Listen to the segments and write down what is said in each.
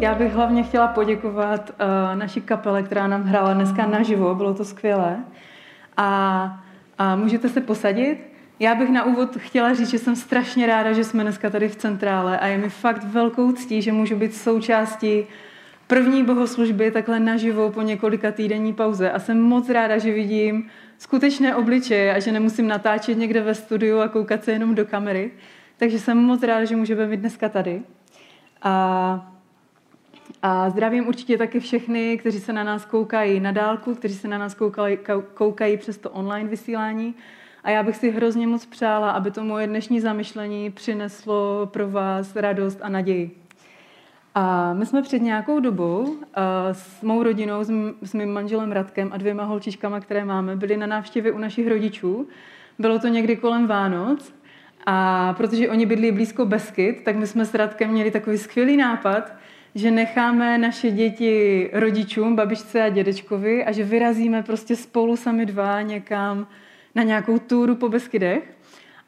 Já bych hlavně chtěla poděkovat uh, naší kapele, která nám hrála dneska naživo, bylo to skvělé. A, a můžete se posadit. Já bych na úvod chtěla říct, že jsem strašně ráda, že jsme dneska tady v centrále a je mi fakt velkou ctí, že můžu být součástí první bohoslužby takhle naživo po několika týdenní pauze. A jsem moc ráda, že vidím skutečné obličeje a že nemusím natáčet někde ve studiu a koukat se jenom do kamery. Takže jsem moc ráda, že můžeme být dneska tady. A a zdravím určitě taky všechny, kteří se na nás koukají na dálku, kteří se na nás koukají, koukají přes to online vysílání. A já bych si hrozně moc přála, aby to moje dnešní zamyšlení přineslo pro vás radost a naději. A my jsme před nějakou dobou s mou rodinou, s mým manželem Radkem a dvěma holčičkama, které máme, byli na návštěvě u našich rodičů. Bylo to někdy kolem Vánoc a protože oni bydlí blízko Beskyt, tak my jsme s Radkem měli takový skvělý nápad, že necháme naše děti rodičům, babičce a dědečkovi a že vyrazíme prostě spolu sami dva někam na nějakou túru po Beskydech.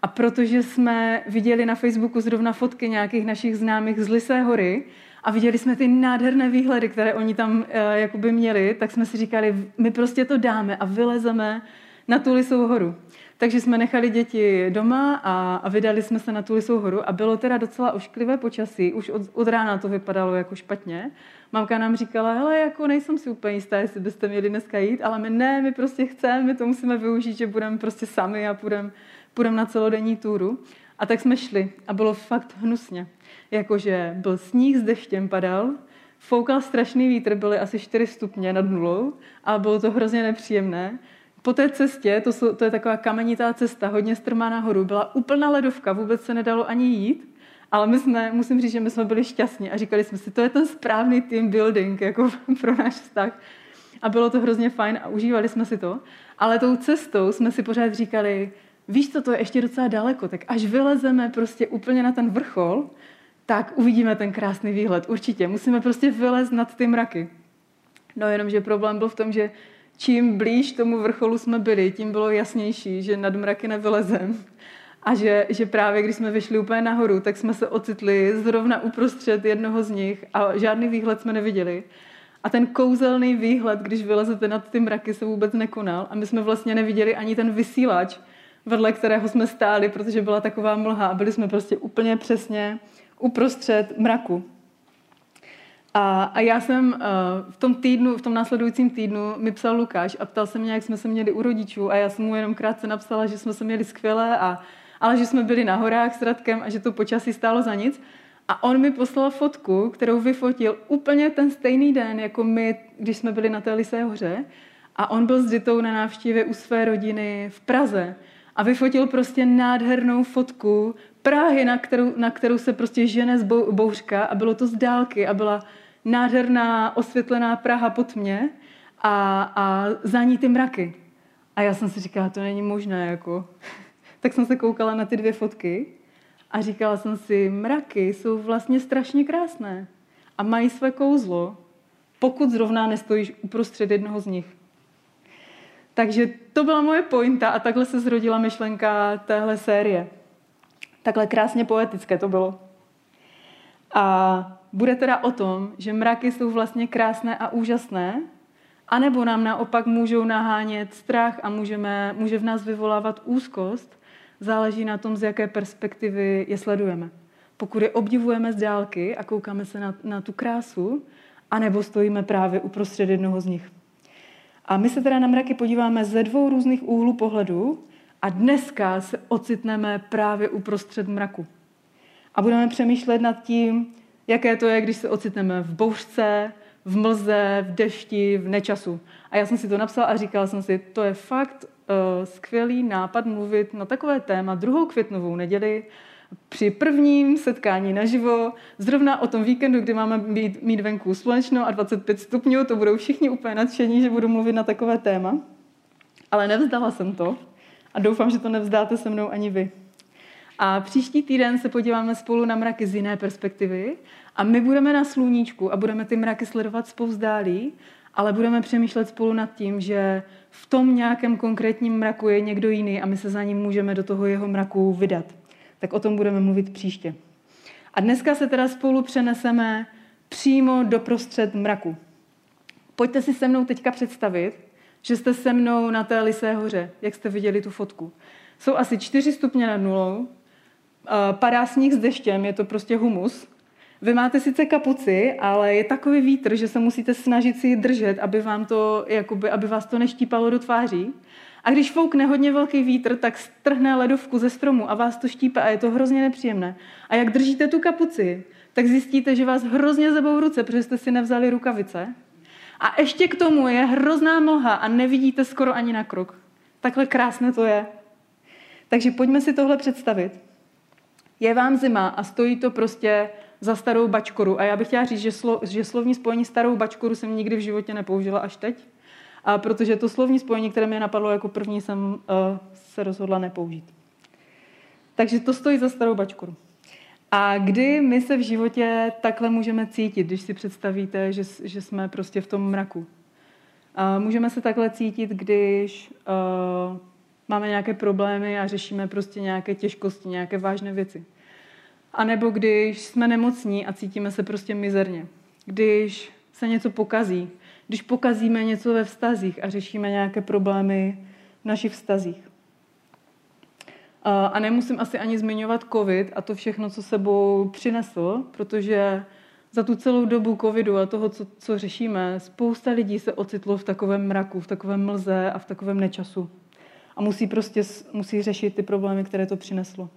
A protože jsme viděli na Facebooku zrovna fotky nějakých našich známých z Lisé hory a viděli jsme ty nádherné výhledy, které oni tam uh, jakoby měli, tak jsme si říkali, my prostě to dáme a vylezeme na tu Lisou horu. Takže jsme nechali děti doma a, a vydali jsme se na tu Lisou horu a bylo teda docela ošklivé počasí, už od, od rána to vypadalo jako špatně. Mamka nám říkala, hele, jako nejsem si úplně jistá, jestli byste měli dneska jít, ale my ne, my prostě chceme, my to musíme využít, že budeme prostě sami a půjdeme půjdem na celodenní túru. A tak jsme šli a bylo fakt hnusně. Jakože byl sníh s deštěm padal, foukal strašný vítr, byly asi 4 stupně nad nulou a bylo to hrozně nepříjemné. Po té cestě, to, jsou, to je taková kamenitá cesta, hodně strmá nahoru, byla úplná ledovka, vůbec se nedalo ani jít, ale my jsme, musím říct, že my jsme byli šťastní a říkali jsme si, to je ten správný team building jako pro náš vztah. A bylo to hrozně fajn a užívali jsme si to. Ale tou cestou jsme si pořád říkali, víš co, to je ještě docela daleko, tak až vylezeme prostě úplně na ten vrchol, tak uvidíme ten krásný výhled. Určitě, musíme prostě vylez nad ty mraky. No jenomže problém byl v tom, že čím blíž tomu vrcholu jsme byli, tím bylo jasnější, že nad mraky nevylezem. A že, že právě když jsme vyšli úplně nahoru, tak jsme se ocitli zrovna uprostřed jednoho z nich a žádný výhled jsme neviděli. A ten kouzelný výhled, když vylezete nad ty mraky, se vůbec nekonal. A my jsme vlastně neviděli ani ten vysílač, vedle kterého jsme stáli, protože byla taková mlha a byli jsme prostě úplně přesně uprostřed mraku. A, a já jsem uh, v tom týdnu, v tom následujícím týdnu mi psal Lukáš a ptal se mě, jak jsme se měli u rodičů a já jsem mu jenom krátce napsala, že jsme se měli skvěle, a, ale že jsme byli na horách s Radkem a že to počasí stálo za nic. A on mi poslal fotku, kterou vyfotil úplně ten stejný den, jako my, když jsme byli na té Lisé hoře. A on byl s Ditou na návštěvě u své rodiny v Praze. A vyfotil prostě nádhernou fotku Prahy, na kterou, na kterou se prostě žene z bouřka a bylo to z dálky a byla nádherná osvětlená Praha pod mě a, a za ní ty mraky. A já jsem si říkala, to není možné, jako. tak jsem se koukala na ty dvě fotky a říkala jsem si, mraky jsou vlastně strašně krásné a mají své kouzlo, pokud zrovna nestojíš uprostřed jednoho z nich. Takže to byla moje pointa a takhle se zrodila myšlenka téhle série. Takhle krásně poetické to bylo. A bude teda o tom, že mraky jsou vlastně krásné a úžasné, anebo nám naopak můžou nahánět strach a můžeme, může v nás vyvolávat úzkost, záleží na tom, z jaké perspektivy je sledujeme. Pokud je obdivujeme z dálky a koukáme se na, na tu krásu, anebo stojíme právě uprostřed jednoho z nich. A my se teda na mraky podíváme ze dvou různých úhlů pohledu a dneska se ocitneme právě uprostřed mraku. A budeme přemýšlet nad tím, jaké to je, když se ocitneme v bouřce, v mlze, v dešti, v nečasu. A já jsem si to napsala a říkala jsem si, to je fakt uh, skvělý nápad mluvit na takové téma druhou květnovou neděli při prvním setkání naživo, zrovna o tom víkendu, kdy máme být, mít venku slunečno a 25 stupňů, to budou všichni úplně nadšení, že budu mluvit na takové téma. Ale nevzdala jsem to a doufám, že to nevzdáte se mnou ani vy. A příští týden se podíváme spolu na mraky z jiné perspektivy a my budeme na sluníčku a budeme ty mraky sledovat spouzdálí, ale budeme přemýšlet spolu nad tím, že v tom nějakém konkrétním mraku je někdo jiný a my se za ním můžeme do toho jeho mraku vydat. Tak o tom budeme mluvit příště. A dneska se teda spolu přeneseme přímo do prostřed mraku. Pojďte si se mnou teďka představit, že jste se mnou na té Lisé hoře, jak jste viděli tu fotku. Jsou asi 4 stupně nad nulou, padá sníh s deštěm, je to prostě humus. Vy máte sice kapuci, ale je takový vítr, že se musíte snažit si ji držet, aby, vám to, jakoby, aby vás to neštípalo do tváří. A když foukne hodně velký vítr, tak strhne ledovku ze stromu a vás to štípe a je to hrozně nepříjemné. A jak držíte tu kapuci, tak zjistíte, že vás hrozně zebou ruce, protože jste si nevzali rukavice. A ještě k tomu je hrozná mlha a nevidíte skoro ani na krok. Takhle krásné to je. Takže pojďme si tohle představit. Je vám zima a stojí to prostě za starou bačkoru. A já bych chtěla říct, že, slo, že slovní spojení starou bačkoru jsem nikdy v životě nepoužila až teď. A protože to slovní spojení, které mě napadlo jako první, jsem uh, se rozhodla nepoužít. Takže to stojí za starou bačkoru. A kdy my se v životě takhle můžeme cítit, když si představíte, že, že jsme prostě v tom mraku? A můžeme se takhle cítit, když uh, máme nějaké problémy a řešíme prostě nějaké těžkosti, nějaké vážné věci. A nebo když jsme nemocní a cítíme se prostě mizerně. Když se něco pokazí. Když pokazíme něco ve vztazích a řešíme nějaké problémy v našich vztazích. A nemusím asi ani zmiňovat covid a to všechno, co sebou přinesl, protože za tu celou dobu covidu a toho, co, co řešíme, spousta lidí se ocitlo v takovém mraku, v takovém mlze a v takovém nečasu. A musí prostě musí řešit ty problémy, které to přineslo.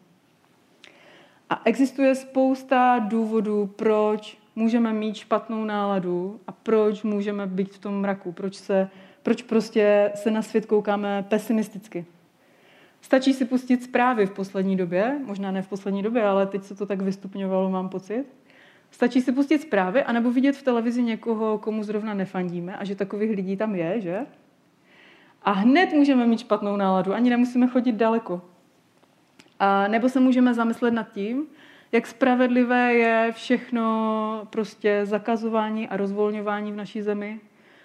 A existuje spousta důvodů, proč můžeme mít špatnou náladu a proč můžeme být v tom mraku, proč, se, proč prostě se na svět koukáme pesimisticky. Stačí si pustit zprávy v poslední době, možná ne v poslední době, ale teď se to tak vystupňovalo, mám pocit. Stačí si pustit zprávy, anebo vidět v televizi někoho, komu zrovna nefandíme a že takových lidí tam je, že? A hned můžeme mít špatnou náladu, ani nemusíme chodit daleko. A nebo se můžeme zamyslet nad tím, jak spravedlivé je všechno prostě zakazování a rozvolňování v naší zemi.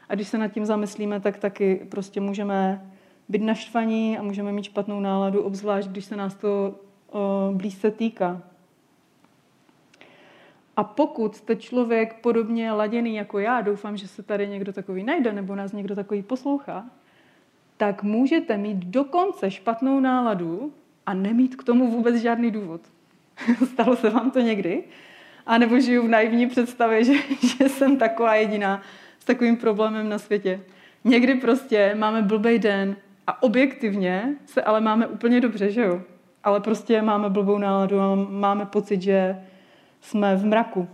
A když se nad tím zamyslíme, tak taky prostě můžeme být naštvaní a můžeme mít špatnou náladu, obzvlášť když se nás to o, blízce týká. A pokud jste člověk podobně laděný jako já, doufám, že se tady někdo takový najde nebo nás někdo takový poslouchá, tak můžete mít dokonce špatnou náladu a nemít k tomu vůbec žádný důvod. Stalo se vám to někdy? A nebo žiju v naivní představě, že, že jsem taková jediná s takovým problémem na světě. Někdy prostě máme blbý den a objektivně se ale máme úplně dobře, že jo? Ale prostě máme blbou náladu a máme pocit, že jsme v mraku,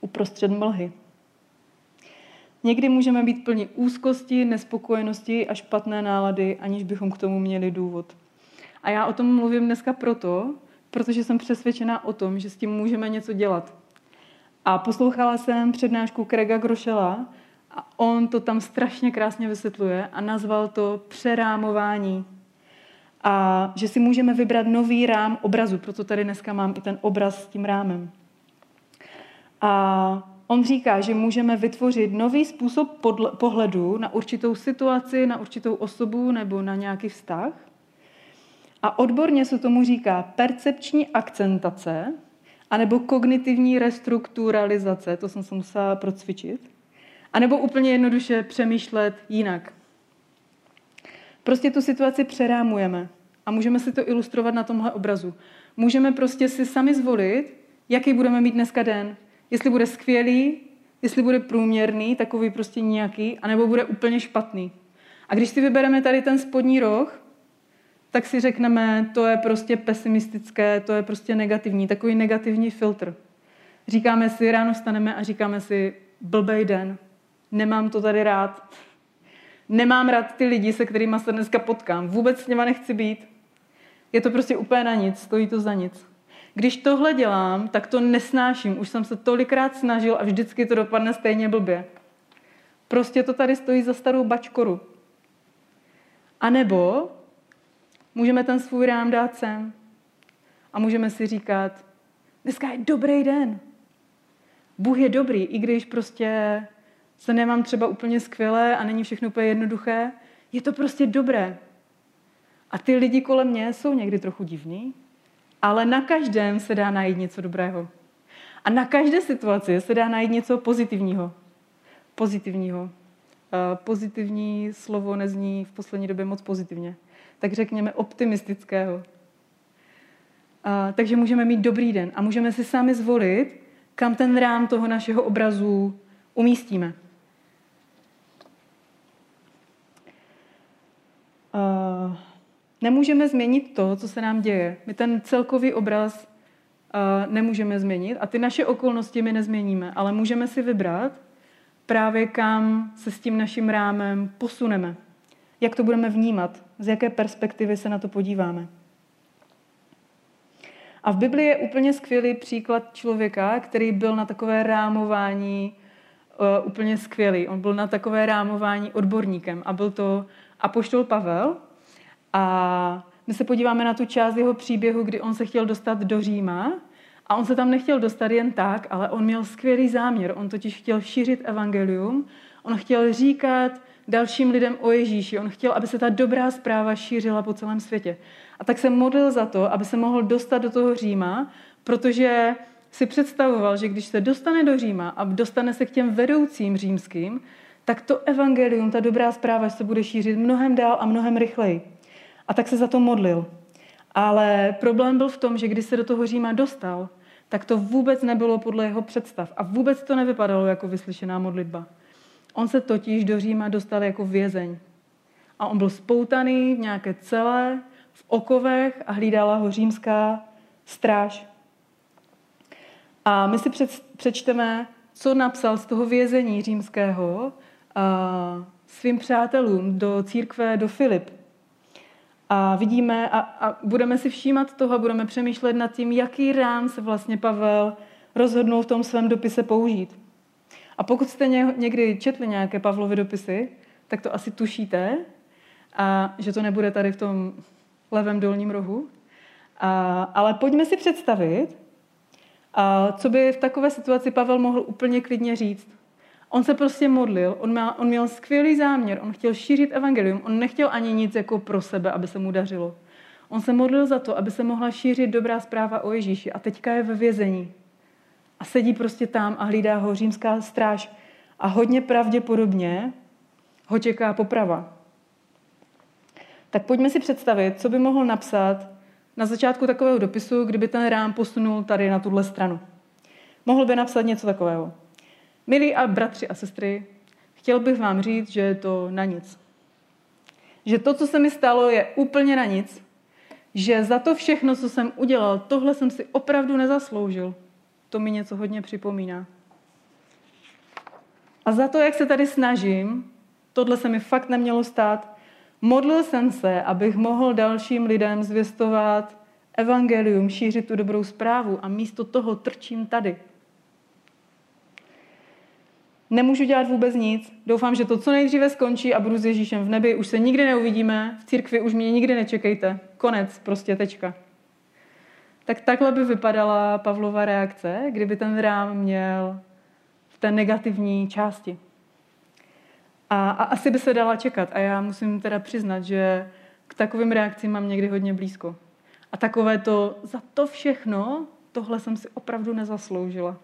uprostřed mlhy. Někdy můžeme být plní úzkosti, nespokojenosti a špatné nálady, aniž bychom k tomu měli důvod. A já o tom mluvím dneska proto, protože jsem přesvědčená o tom, že s tím můžeme něco dělat. A poslouchala jsem přednášku Krega Grošela a on to tam strašně krásně vysvětluje a nazval to přerámování. A že si můžeme vybrat nový rám obrazu, proto tady dneska mám i ten obraz s tím rámem. A on říká, že můžeme vytvořit nový způsob pohledu na určitou situaci, na určitou osobu nebo na nějaký vztah. A odborně se tomu říká percepční akcentace anebo kognitivní restrukturalizace, to jsem se musela procvičit, anebo úplně jednoduše přemýšlet jinak. Prostě tu situaci přerámujeme a můžeme si to ilustrovat na tomhle obrazu. Můžeme prostě si sami zvolit, jaký budeme mít dneska den. Jestli bude skvělý, jestli bude průměrný, takový prostě nějaký, anebo bude úplně špatný. A když si vybereme tady ten spodní roh, tak si řekneme, to je prostě pesimistické, to je prostě negativní, takový negativní filtr. Říkáme si, ráno staneme a říkáme si, blbej den, nemám to tady rád, nemám rád ty lidi, se kterými se dneska potkám, vůbec s něma nechci být. Je to prostě úplně na nic, stojí to za nic. Když tohle dělám, tak to nesnáším. Už jsem se tolikrát snažil a vždycky to dopadne stejně blbě. Prostě to tady stojí za starou bačkoru. A nebo můžeme ten svůj rám dát sem a můžeme si říkat, dneska je dobrý den. Bůh je dobrý, i když prostě se nemám třeba úplně skvěle a není všechno úplně jednoduché, je to prostě dobré. A ty lidi kolem mě jsou někdy trochu divní, ale na každém se dá najít něco dobrého. A na každé situaci se dá najít něco pozitivního. Pozitivního. Eh, pozitivní slovo nezní v poslední době moc pozitivně. Tak řekněme optimistického. A, takže můžeme mít dobrý den a můžeme si sami zvolit, kam ten rám toho našeho obrazu umístíme. Nemůžeme změnit to, co se nám děje. My ten celkový obraz a, nemůžeme změnit a ty naše okolnosti my nezměníme, ale můžeme si vybrat právě kam se s tím naším rámem posuneme. Jak to budeme vnímat, z jaké perspektivy se na to podíváme. A v Biblii je úplně skvělý příklad člověka, který byl na takové rámování uh, úplně skvělý. On byl na takové rámování odborníkem a byl to apoštol Pavel. A my se podíváme na tu část jeho příběhu, kdy on se chtěl dostat do Říma a on se tam nechtěl dostat jen tak, ale on měl skvělý záměr. On totiž chtěl šířit evangelium, on chtěl říkat dalším lidem o Ježíši, on chtěl, aby se ta dobrá zpráva šířila po celém světě. A tak se modlil za to, aby se mohl dostat do toho Říma, protože si představoval, že když se dostane do Říma a dostane se k těm vedoucím římským, tak to evangelium, ta dobrá zpráva se bude šířit mnohem dál a mnohem rychleji. A tak se za to modlil. Ale problém byl v tom, že když se do toho Říma dostal, tak to vůbec nebylo podle jeho představ a vůbec to nevypadalo jako vyslyšená modlitba. On se totiž do Říma dostal jako vězeň. A on byl spoutaný v nějaké celé, v okovech a hlídala ho římská stráž. A my si přečteme, co napsal z toho vězení římského svým přátelům do církve, do Filip. A vidíme a, a budeme si všímat toho a budeme přemýšlet nad tím, jaký rám se vlastně Pavel rozhodnul v tom svém dopise použít. A pokud jste někdy četli nějaké Pavlovy dopisy, tak to asi tušíte, a že to nebude tady v tom levém dolním rohu. A, ale pojďme si představit, a co by v takové situaci Pavel mohl úplně klidně říct. On se prostě modlil, on, má, on měl skvělý záměr, on chtěl šířit evangelium, on nechtěl ani nic jako pro sebe, aby se mu dařilo. On se modlil za to, aby se mohla šířit dobrá zpráva o Ježíši a teďka je ve vězení. A sedí prostě tam a hlídá ho římská stráž. A hodně pravděpodobně ho čeká poprava. Tak pojďme si představit, co by mohl napsat na začátku takového dopisu, kdyby ten rám posunul tady na tuhle stranu. Mohl by napsat něco takového. Milí a bratři a sestry, chtěl bych vám říct, že je to na nic. Že to, co se mi stalo, je úplně na nic. Že za to všechno, co jsem udělal, tohle jsem si opravdu nezasloužil. To mi něco hodně připomíná. A za to, jak se tady snažím, tohle se mi fakt nemělo stát. Modlil jsem se, abych mohl dalším lidem zvěstovat evangelium, šířit tu dobrou zprávu a místo toho trčím tady. Nemůžu dělat vůbec nic. Doufám, že to co nejdříve skončí a budu s Ježíšem v nebi. Už se nikdy neuvidíme. V církvi už mě nikdy nečekejte. Konec, prostě tečka. Tak takhle by vypadala Pavlova reakce, kdyby ten rám měl v té negativní části. A, a asi by se dala čekat. A já musím teda přiznat, že k takovým reakcím mám někdy hodně blízko. A takové to, za to všechno, tohle jsem si opravdu nezasloužila.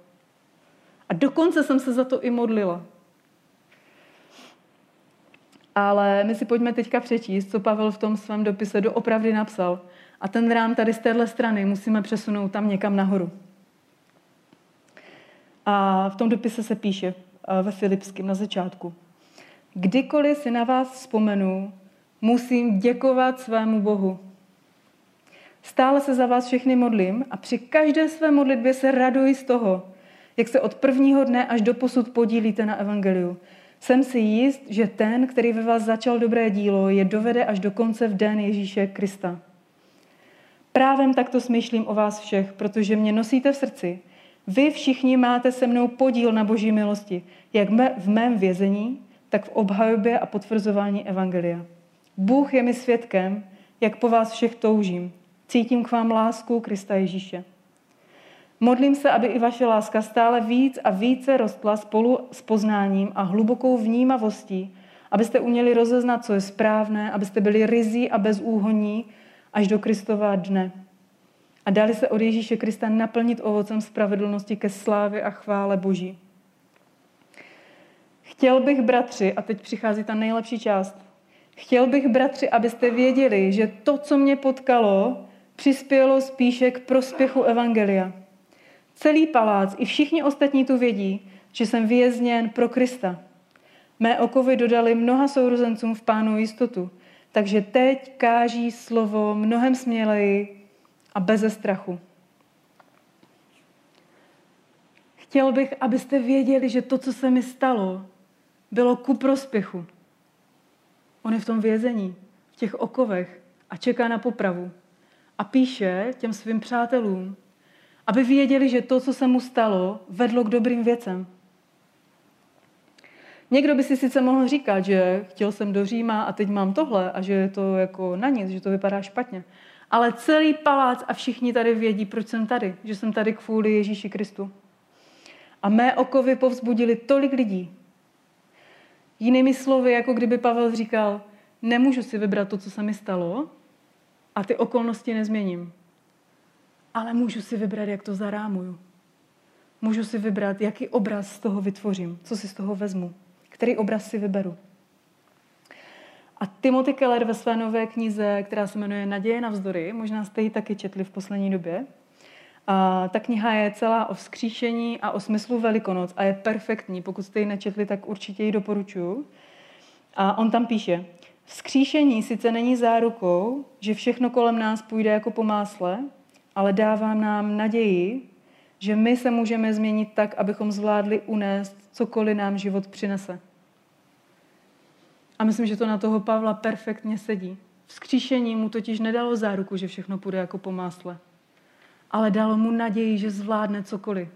A dokonce jsem se za to i modlila. Ale my si pojďme teďka přečíst, co Pavel v tom svém dopise doopravdy napsal. A ten rám tady z téhle strany musíme přesunout tam někam nahoru. A v tom dopise se píše ve Filipském na začátku. Kdykoliv si na vás vzpomenu, musím děkovat svému Bohu. Stále se za vás všechny modlím a při každé své modlitbě se raduji z toho, jak se od prvního dne až do posud podílíte na evangeliu. Jsem si jist, že ten, který ve vás začal dobré dílo, je dovede až do konce v den Ježíše Krista. Právem takto smýšlím o vás všech, protože mě nosíte v srdci. Vy všichni máte se mnou podíl na boží milosti, jak v mém vězení, tak v obhajobě a potvrzování Evangelia. Bůh je mi svědkem, jak po vás všech toužím. Cítím k vám lásku Krista Ježíše. Modlím se, aby i vaše láska stále víc a více rostla spolu s poznáním a hlubokou vnímavostí, abyste uměli rozeznat, co je správné, abyste byli rizí a bezúhoní až do Kristova dne. A dali se od Ježíše Krista naplnit ovocem spravedlnosti ke slávě a chvále Boží. Chtěl bych, bratři, a teď přichází ta nejlepší část, chtěl bych, bratři, abyste věděli, že to, co mě potkalo, přispělo spíše k prospěchu Evangelia. Celý palác i všichni ostatní tu vědí, že jsem vězněn pro Krista. Mé okovy dodali mnoha sourozencům v pánu jistotu, takže teď káží slovo mnohem směleji a beze strachu. Chtěl bych, abyste věděli, že to, co se mi stalo, bylo ku prospěchu. On je v tom vězení, v těch okovech a čeká na popravu. A píše těm svým přátelům, aby věděli, že to, co se mu stalo, vedlo k dobrým věcem. Někdo by si sice mohl říkat, že chtěl jsem do Říma a teď mám tohle a že je to jako na nic, že to vypadá špatně. Ale celý palác a všichni tady vědí, proč jsem tady. Že jsem tady kvůli Ježíši Kristu. A mé okovy povzbudili tolik lidí. Jinými slovy, jako kdyby Pavel říkal, nemůžu si vybrat to, co se mi stalo a ty okolnosti nezměním. Ale můžu si vybrat, jak to zarámuju. Můžu si vybrat, jaký obraz z toho vytvořím, co si z toho vezmu, který obraz si vyberu. A Timothy Keller ve své nové knize, která se jmenuje Naděje na vzdory, možná jste ji taky četli v poslední době, a ta kniha je celá o vzkříšení a o smyslu Velikonoc a je perfektní. Pokud jste ji nečetli, tak určitě ji doporučuji. A on tam píše, vzkříšení sice není zárukou, že všechno kolem nás půjde jako po másle, ale dává nám naději, že my se můžeme změnit tak, abychom zvládli unést cokoliv nám život přinese. A myslím, že to na toho Pavla perfektně sedí. Vzkříšení mu totiž nedalo záruku, že všechno půjde jako po másle, ale dalo mu naději, že zvládne cokoliv.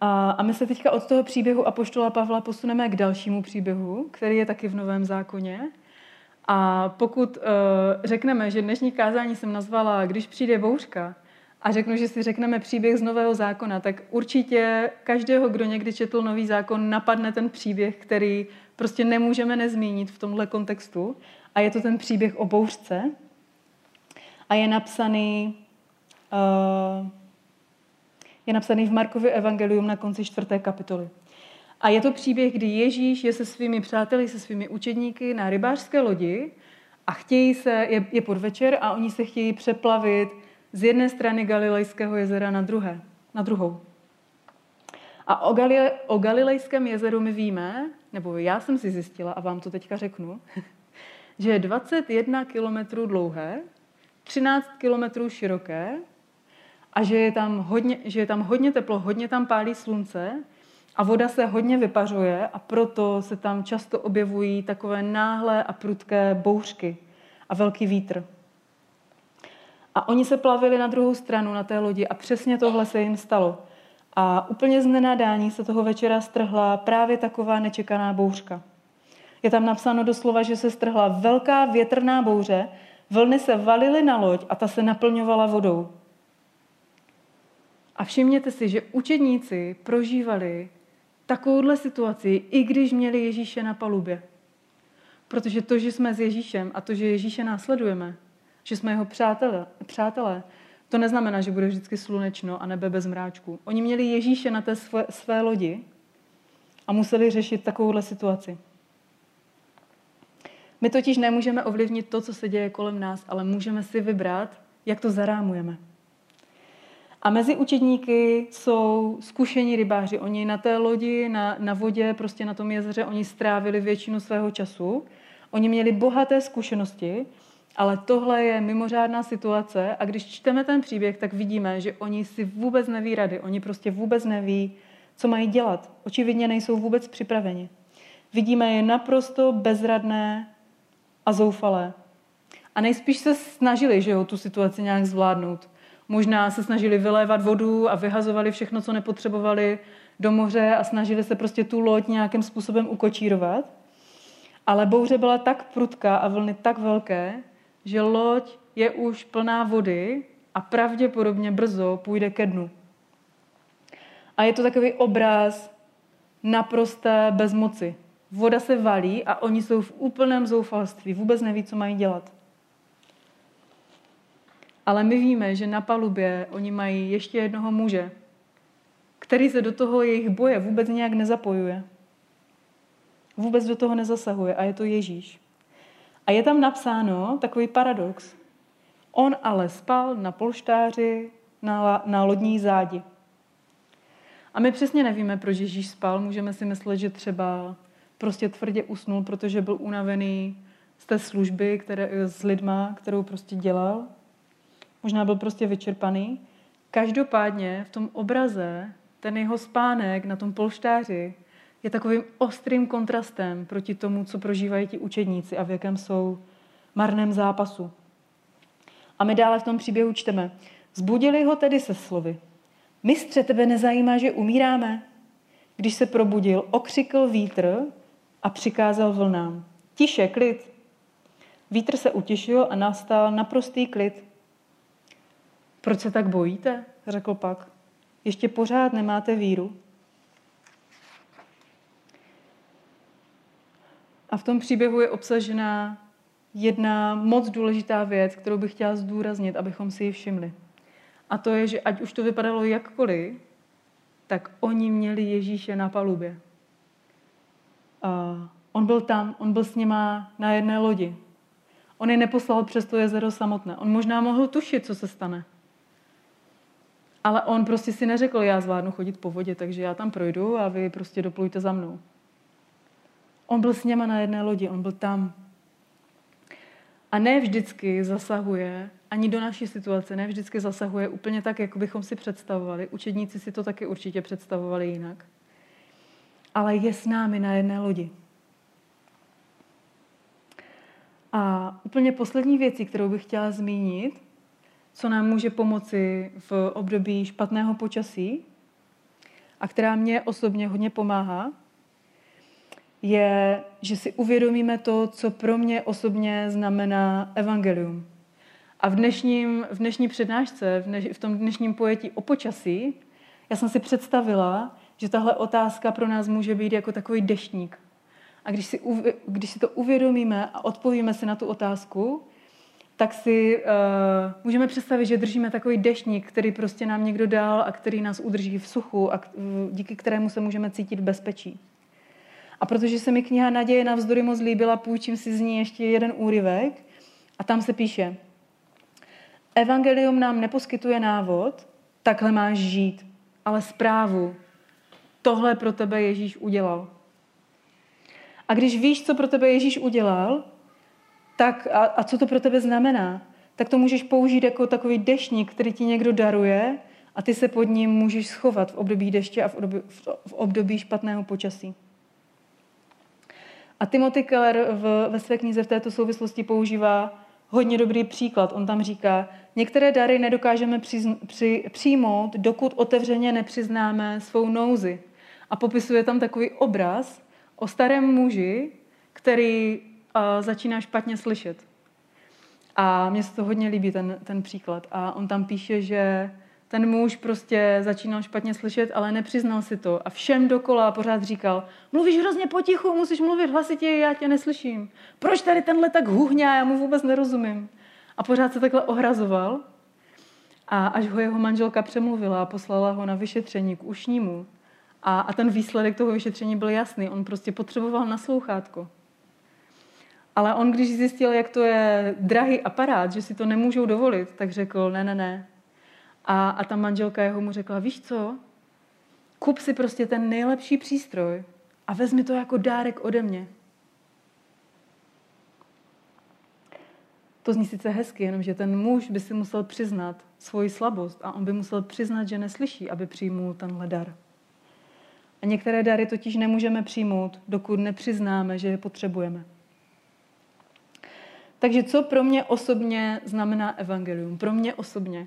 A, a my se teďka od toho příběhu Apoštola Pavla posuneme k dalšímu příběhu, který je taky v Novém zákoně. A pokud uh, řekneme, že dnešní kázání jsem nazvala Když přijde bouřka, a řeknu, že si řekneme příběh z Nového zákona, tak určitě každého, kdo někdy četl Nový zákon, napadne ten příběh, který prostě nemůžeme nezmínit v tomhle kontextu. A je to ten příběh o bouřce. A je napsaný, uh, je napsaný v Markově evangelium na konci čtvrté kapitoly. A je to příběh, kdy Ježíš je se svými přáteli, se svými učedníky na rybářské lodi a chtějí se, je, je podvečer a oni se chtějí přeplavit z jedné strany Galilejského jezera na, druhé, na druhou. A o, Galile, o Galilejském jezeru my víme, nebo já jsem si zjistila a vám to teďka řeknu, že je 21 kilometrů dlouhé, 13 kilometrů široké a že je, tam hodně, že je tam hodně teplo, hodně tam pálí slunce a voda se hodně vypařuje a proto se tam často objevují takové náhlé a prudké bouřky a velký vítr. A oni se plavili na druhou stranu na té lodi a přesně tohle se jim stalo. A úplně z nenadání se toho večera strhla právě taková nečekaná bouřka. Je tam napsáno doslova, že se strhla velká větrná bouře, vlny se valily na loď a ta se naplňovala vodou. A všimněte si, že učedníci prožívali takovouhle situaci, i když měli Ježíše na palubě. Protože to, že jsme s Ježíšem a to, že Ježíše následujeme, že jsme jeho přátelé, přátelé, to neznamená, že bude vždycky slunečno a nebe bez mráčku. Oni měli Ježíše na té své, své lodi a museli řešit takovouhle situaci. My totiž nemůžeme ovlivnit to, co se děje kolem nás, ale můžeme si vybrat, jak to zarámujeme. A mezi učedníky jsou zkušení rybáři. Oni na té lodi, na, na vodě, prostě na tom jezeře, oni strávili většinu svého času. Oni měli bohaté zkušenosti ale tohle je mimořádná situace a když čteme ten příběh, tak vidíme, že oni si vůbec neví rady. Oni prostě vůbec neví, co mají dělat. Očividně nejsou vůbec připraveni. Vidíme je naprosto bezradné a zoufalé. A nejspíš se snažili, že jo, tu situaci nějak zvládnout. Možná se snažili vylévat vodu a vyhazovali všechno, co nepotřebovali do moře a snažili se prostě tu loď nějakým způsobem ukočírovat. Ale bouře byla tak prudká a vlny tak velké, že loď je už plná vody a pravděpodobně brzo půjde ke dnu. A je to takový obraz naprosté bezmoci. Voda se valí a oni jsou v úplném zoufalství, vůbec neví, co mají dělat. Ale my víme, že na palubě oni mají ještě jednoho muže, který se do toho jejich boje vůbec nějak nezapojuje. Vůbec do toho nezasahuje a je to Ježíš. A je tam napsáno takový paradox. On ale spal na polštáři na, na lodní zádi. A my přesně nevíme, proč Ježíš spal. Můžeme si myslet, že třeba prostě tvrdě usnul, protože byl unavený z té služby které, s lidma, kterou prostě dělal. Možná byl prostě vyčerpaný. Každopádně v tom obraze ten jeho spánek na tom polštáři je takovým ostrým kontrastem proti tomu, co prožívají ti učedníci a v jakém jsou marném zápasu. A my dále v tom příběhu čteme. Zbudili ho tedy se slovy. Mistře, tebe nezajímá, že umíráme? Když se probudil, okřikl vítr a přikázal vlnám. Tiše, klid. Vítr se utišil a nastal naprostý klid. Proč se tak bojíte? řekl pak. Ještě pořád nemáte víru. A v tom příběhu je obsažená jedna moc důležitá věc, kterou bych chtěla zdůraznit, abychom si ji všimli. A to je, že ať už to vypadalo jakkoliv, tak oni měli Ježíše na palubě. A on byl tam, on byl s nima na jedné lodi. On je neposlal přes to jezero samotné. On možná mohl tušit, co se stane. Ale on prostě si neřekl, já zvládnu chodit po vodě, takže já tam projdu a vy prostě doplujte za mnou. On byl s něma na jedné lodi, on byl tam. A ne vždycky zasahuje, ani do naší situace, ne vždycky zasahuje úplně tak, jak bychom si představovali. Učedníci si to taky určitě představovali jinak. Ale je s námi na jedné lodi. A úplně poslední věcí, kterou bych chtěla zmínit, co nám může pomoci v období špatného počasí a která mě osobně hodně pomáhá, je, že si uvědomíme to, co pro mě osobně znamená evangelium. A v, dnešním, v dnešní přednášce, v, dneš, v tom dnešním pojetí o počasí, já jsem si představila, že tahle otázka pro nás může být jako takový deštník. A když si, když si to uvědomíme a odpovíme si na tu otázku, tak si uh, můžeme představit, že držíme takový deštník, který prostě nám někdo dal a který nás udrží v suchu a díky kterému se můžeme cítit v bezpečí. A protože se mi kniha Naděje navzdory moc líbila, půjčím si z ní ještě jeden úryvek a tam se píše Evangelium nám neposkytuje návod, takhle máš žít, ale zprávu. Tohle pro tebe Ježíš udělal. A když víš, co pro tebe Ježíš udělal, tak a, a co to pro tebe znamená, tak to můžeš použít jako takový dešník, který ti někdo daruje a ty se pod ním můžeš schovat v období deště a v období, v období špatného počasí. A Timothy Keller v, ve své knize v této souvislosti používá hodně dobrý příklad. On tam říká, některé dary nedokážeme přizn, při, přijmout, dokud otevřeně nepřiznáme svou nouzi. A popisuje tam takový obraz o starém muži, který začíná špatně slyšet. A mně se to hodně líbí, ten, ten příklad. A on tam píše, že ten muž prostě začínal špatně slyšet, ale nepřiznal si to. A všem dokola pořád říkal, mluvíš hrozně potichu, musíš mluvit hlasitě, já tě neslyším. Proč tady tenhle tak huhňá, já mu vůbec nerozumím. A pořád se takhle ohrazoval. A až ho jeho manželka přemluvila a poslala ho na vyšetření k ušnímu. A, a ten výsledek toho vyšetření byl jasný. On prostě potřeboval naslouchátko. Ale on, když zjistil, jak to je drahý aparát, že si to nemůžou dovolit, tak řekl, ne, ne, ne, a, a ta manželka jeho mu řekla, víš co, kup si prostě ten nejlepší přístroj a vezmi to jako dárek ode mě. To zní sice hezky, jenomže ten muž by si musel přiznat svoji slabost a on by musel přiznat, že neslyší, aby přijmul tenhle dar. A některé dary totiž nemůžeme přijmout, dokud nepřiznáme, že je potřebujeme. Takže co pro mě osobně znamená evangelium? Pro mě osobně.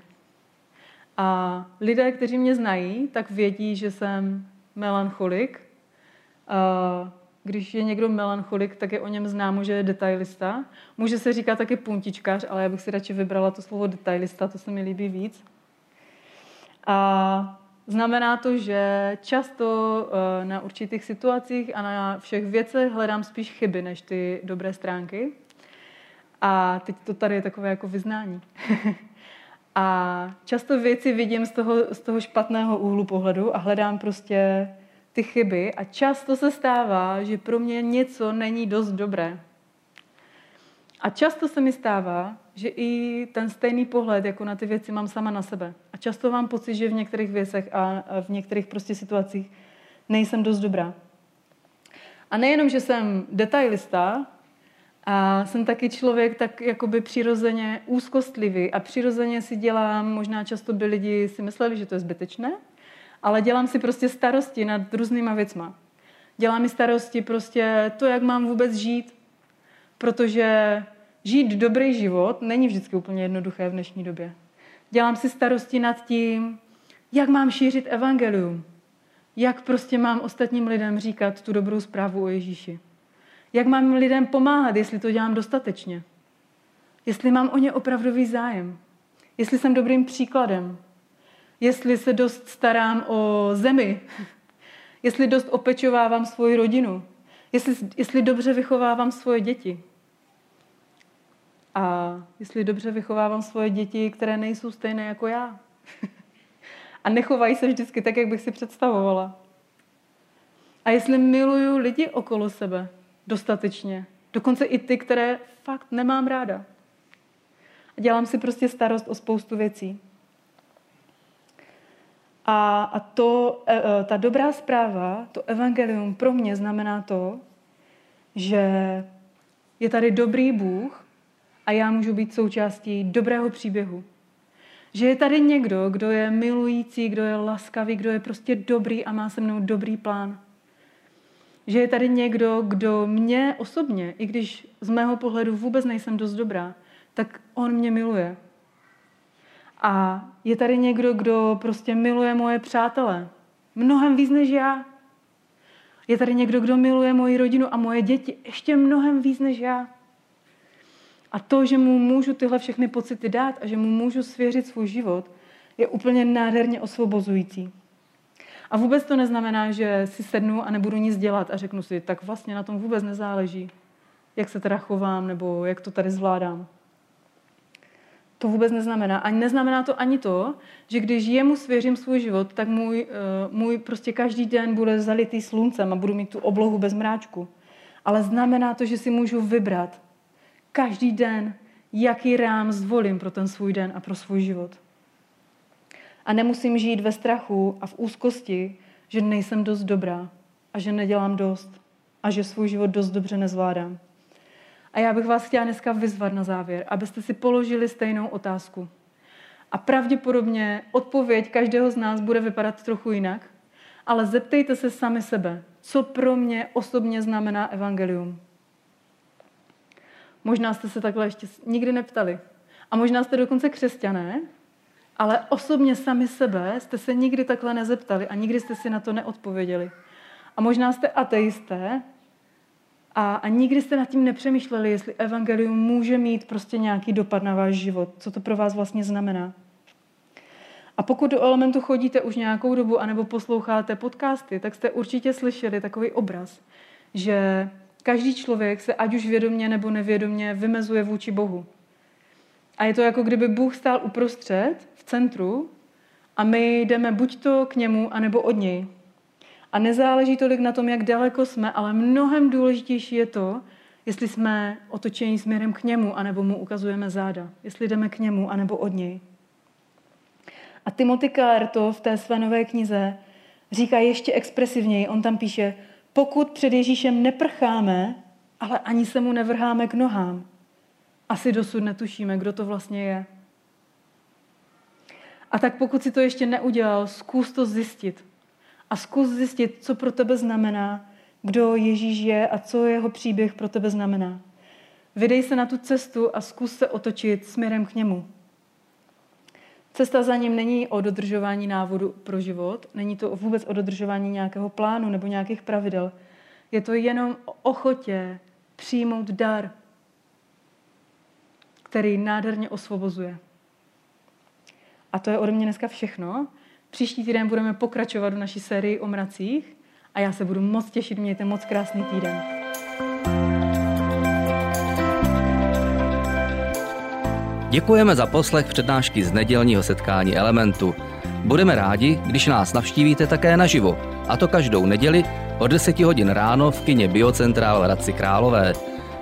A lidé, kteří mě znají, tak vědí, že jsem melancholik. A když je někdo melancholik, tak je o něm známo, že je detailista. Může se říkat taky puntičkař, ale já bych si radši vybrala to slovo detailista, to se mi líbí víc. A znamená to, že často eh, na určitých situacích a na všech věcech hledám spíš chyby než ty dobré stránky. A teď to tady je takové jako vyznání. a často věci vidím z toho, z toho špatného úhlu pohledu a hledám prostě ty chyby a často se stává, že pro mě něco není dost dobré. A často se mi stává, že i ten stejný pohled jako na ty věci mám sama na sebe. A často mám pocit, že v některých věcech a v některých prostě situacích nejsem dost dobrá. A nejenom, že jsem detailista, a jsem taky člověk tak jakoby přirozeně úzkostlivý a přirozeně si dělám, možná často by lidi si mysleli, že to je zbytečné, ale dělám si prostě starosti nad různýma věcma. Dělám mi starosti prostě to, jak mám vůbec žít, protože žít dobrý život není vždycky úplně jednoduché v dnešní době. Dělám si starosti nad tím, jak mám šířit evangelium, jak prostě mám ostatním lidem říkat tu dobrou zprávu o Ježíši. Jak mám lidem pomáhat, jestli to dělám dostatečně. Jestli mám o ně opravdový zájem. Jestli jsem dobrým příkladem. Jestli se dost starám o zemi. Jestli dost opečovávám svoji rodinu. Jestli, jestli dobře vychovávám svoje děti. A jestli dobře vychovávám svoje děti, které nejsou stejné jako já. A nechovají se vždycky tak, jak bych si představovala. A jestli miluju lidi okolo sebe, dostatečně. Dokonce i ty, které fakt nemám ráda. A dělám si prostě starost o spoustu věcí. A, a to, e, e, ta dobrá zpráva, to evangelium pro mě znamená to, že je tady dobrý Bůh a já můžu být součástí dobrého příběhu. Že je tady někdo, kdo je milující, kdo je laskavý, kdo je prostě dobrý a má se mnou dobrý plán že je tady někdo, kdo mě osobně, i když z mého pohledu vůbec nejsem dost dobrá, tak on mě miluje. A je tady někdo, kdo prostě miluje moje přátele. Mnohem víc než já. Je tady někdo, kdo miluje moji rodinu a moje děti ještě mnohem víc než já. A to, že mu můžu tyhle všechny pocity dát a že mu můžu svěřit svůj život, je úplně nádherně osvobozující. A vůbec to neznamená, že si sednu a nebudu nic dělat a řeknu si, tak vlastně na tom vůbec nezáleží, jak se teda chovám nebo jak to tady zvládám. To vůbec neznamená. Ani neznamená to ani to, že když jemu svěřím svůj život, tak můj, eh, můj prostě každý den bude zalitý sluncem a budu mít tu oblohu bez mráčku. Ale znamená to, že si můžu vybrat každý den, jaký rám zvolím pro ten svůj den a pro svůj život. A nemusím žít ve strachu a v úzkosti, že nejsem dost dobrá a že nedělám dost a že svůj život dost dobře nezvládám. A já bych vás chtěla dneska vyzvat na závěr, abyste si položili stejnou otázku. A pravděpodobně odpověď každého z nás bude vypadat trochu jinak, ale zeptejte se sami sebe, co pro mě osobně znamená evangelium. Možná jste se takhle ještě nikdy neptali. A možná jste dokonce křesťané ale osobně sami sebe jste se nikdy takhle nezeptali a nikdy jste si na to neodpověděli. A možná jste ateisté a, a nikdy jste nad tím nepřemýšleli, jestli evangelium může mít prostě nějaký dopad na váš život, co to pro vás vlastně znamená. A pokud do elementu chodíte už nějakou dobu anebo posloucháte podcasty, tak jste určitě slyšeli takový obraz, že každý člověk se ať už vědomě nebo nevědomě vymezuje vůči Bohu. A je to jako kdyby Bůh stál uprostřed, v centru, a my jdeme buď to k němu, anebo od něj. A nezáleží tolik na tom, jak daleko jsme, ale mnohem důležitější je to, jestli jsme otočení směrem k němu, anebo mu ukazujeme záda. Jestli jdeme k němu, anebo od něj. A Timothy Keller to v té své nové knize říká ještě expresivněji. On tam píše, pokud před Ježíšem neprcháme, ale ani se mu nevrháme k nohám, asi dosud netušíme, kdo to vlastně je. A tak pokud si to ještě neudělal, zkus to zjistit. A zkus zjistit, co pro tebe znamená, kdo Ježíš je a co jeho příběh pro tebe znamená. Vydej se na tu cestu a zkus se otočit směrem k němu. Cesta za ním není o dodržování návodu pro život, není to vůbec o dodržování nějakého plánu nebo nějakých pravidel. Je to jenom o ochotě přijmout dar, který nádherně osvobozuje. A to je ode mě dneska všechno. Příští týden budeme pokračovat v naší sérii o mracích a já se budu moc těšit. Mějte moc krásný týden. Děkujeme za poslech přednášky z nedělního setkání Elementu. Budeme rádi, když nás navštívíte také naživo, a to každou neděli od 10 hodin ráno v kině Biocentrál v Hradci Králové.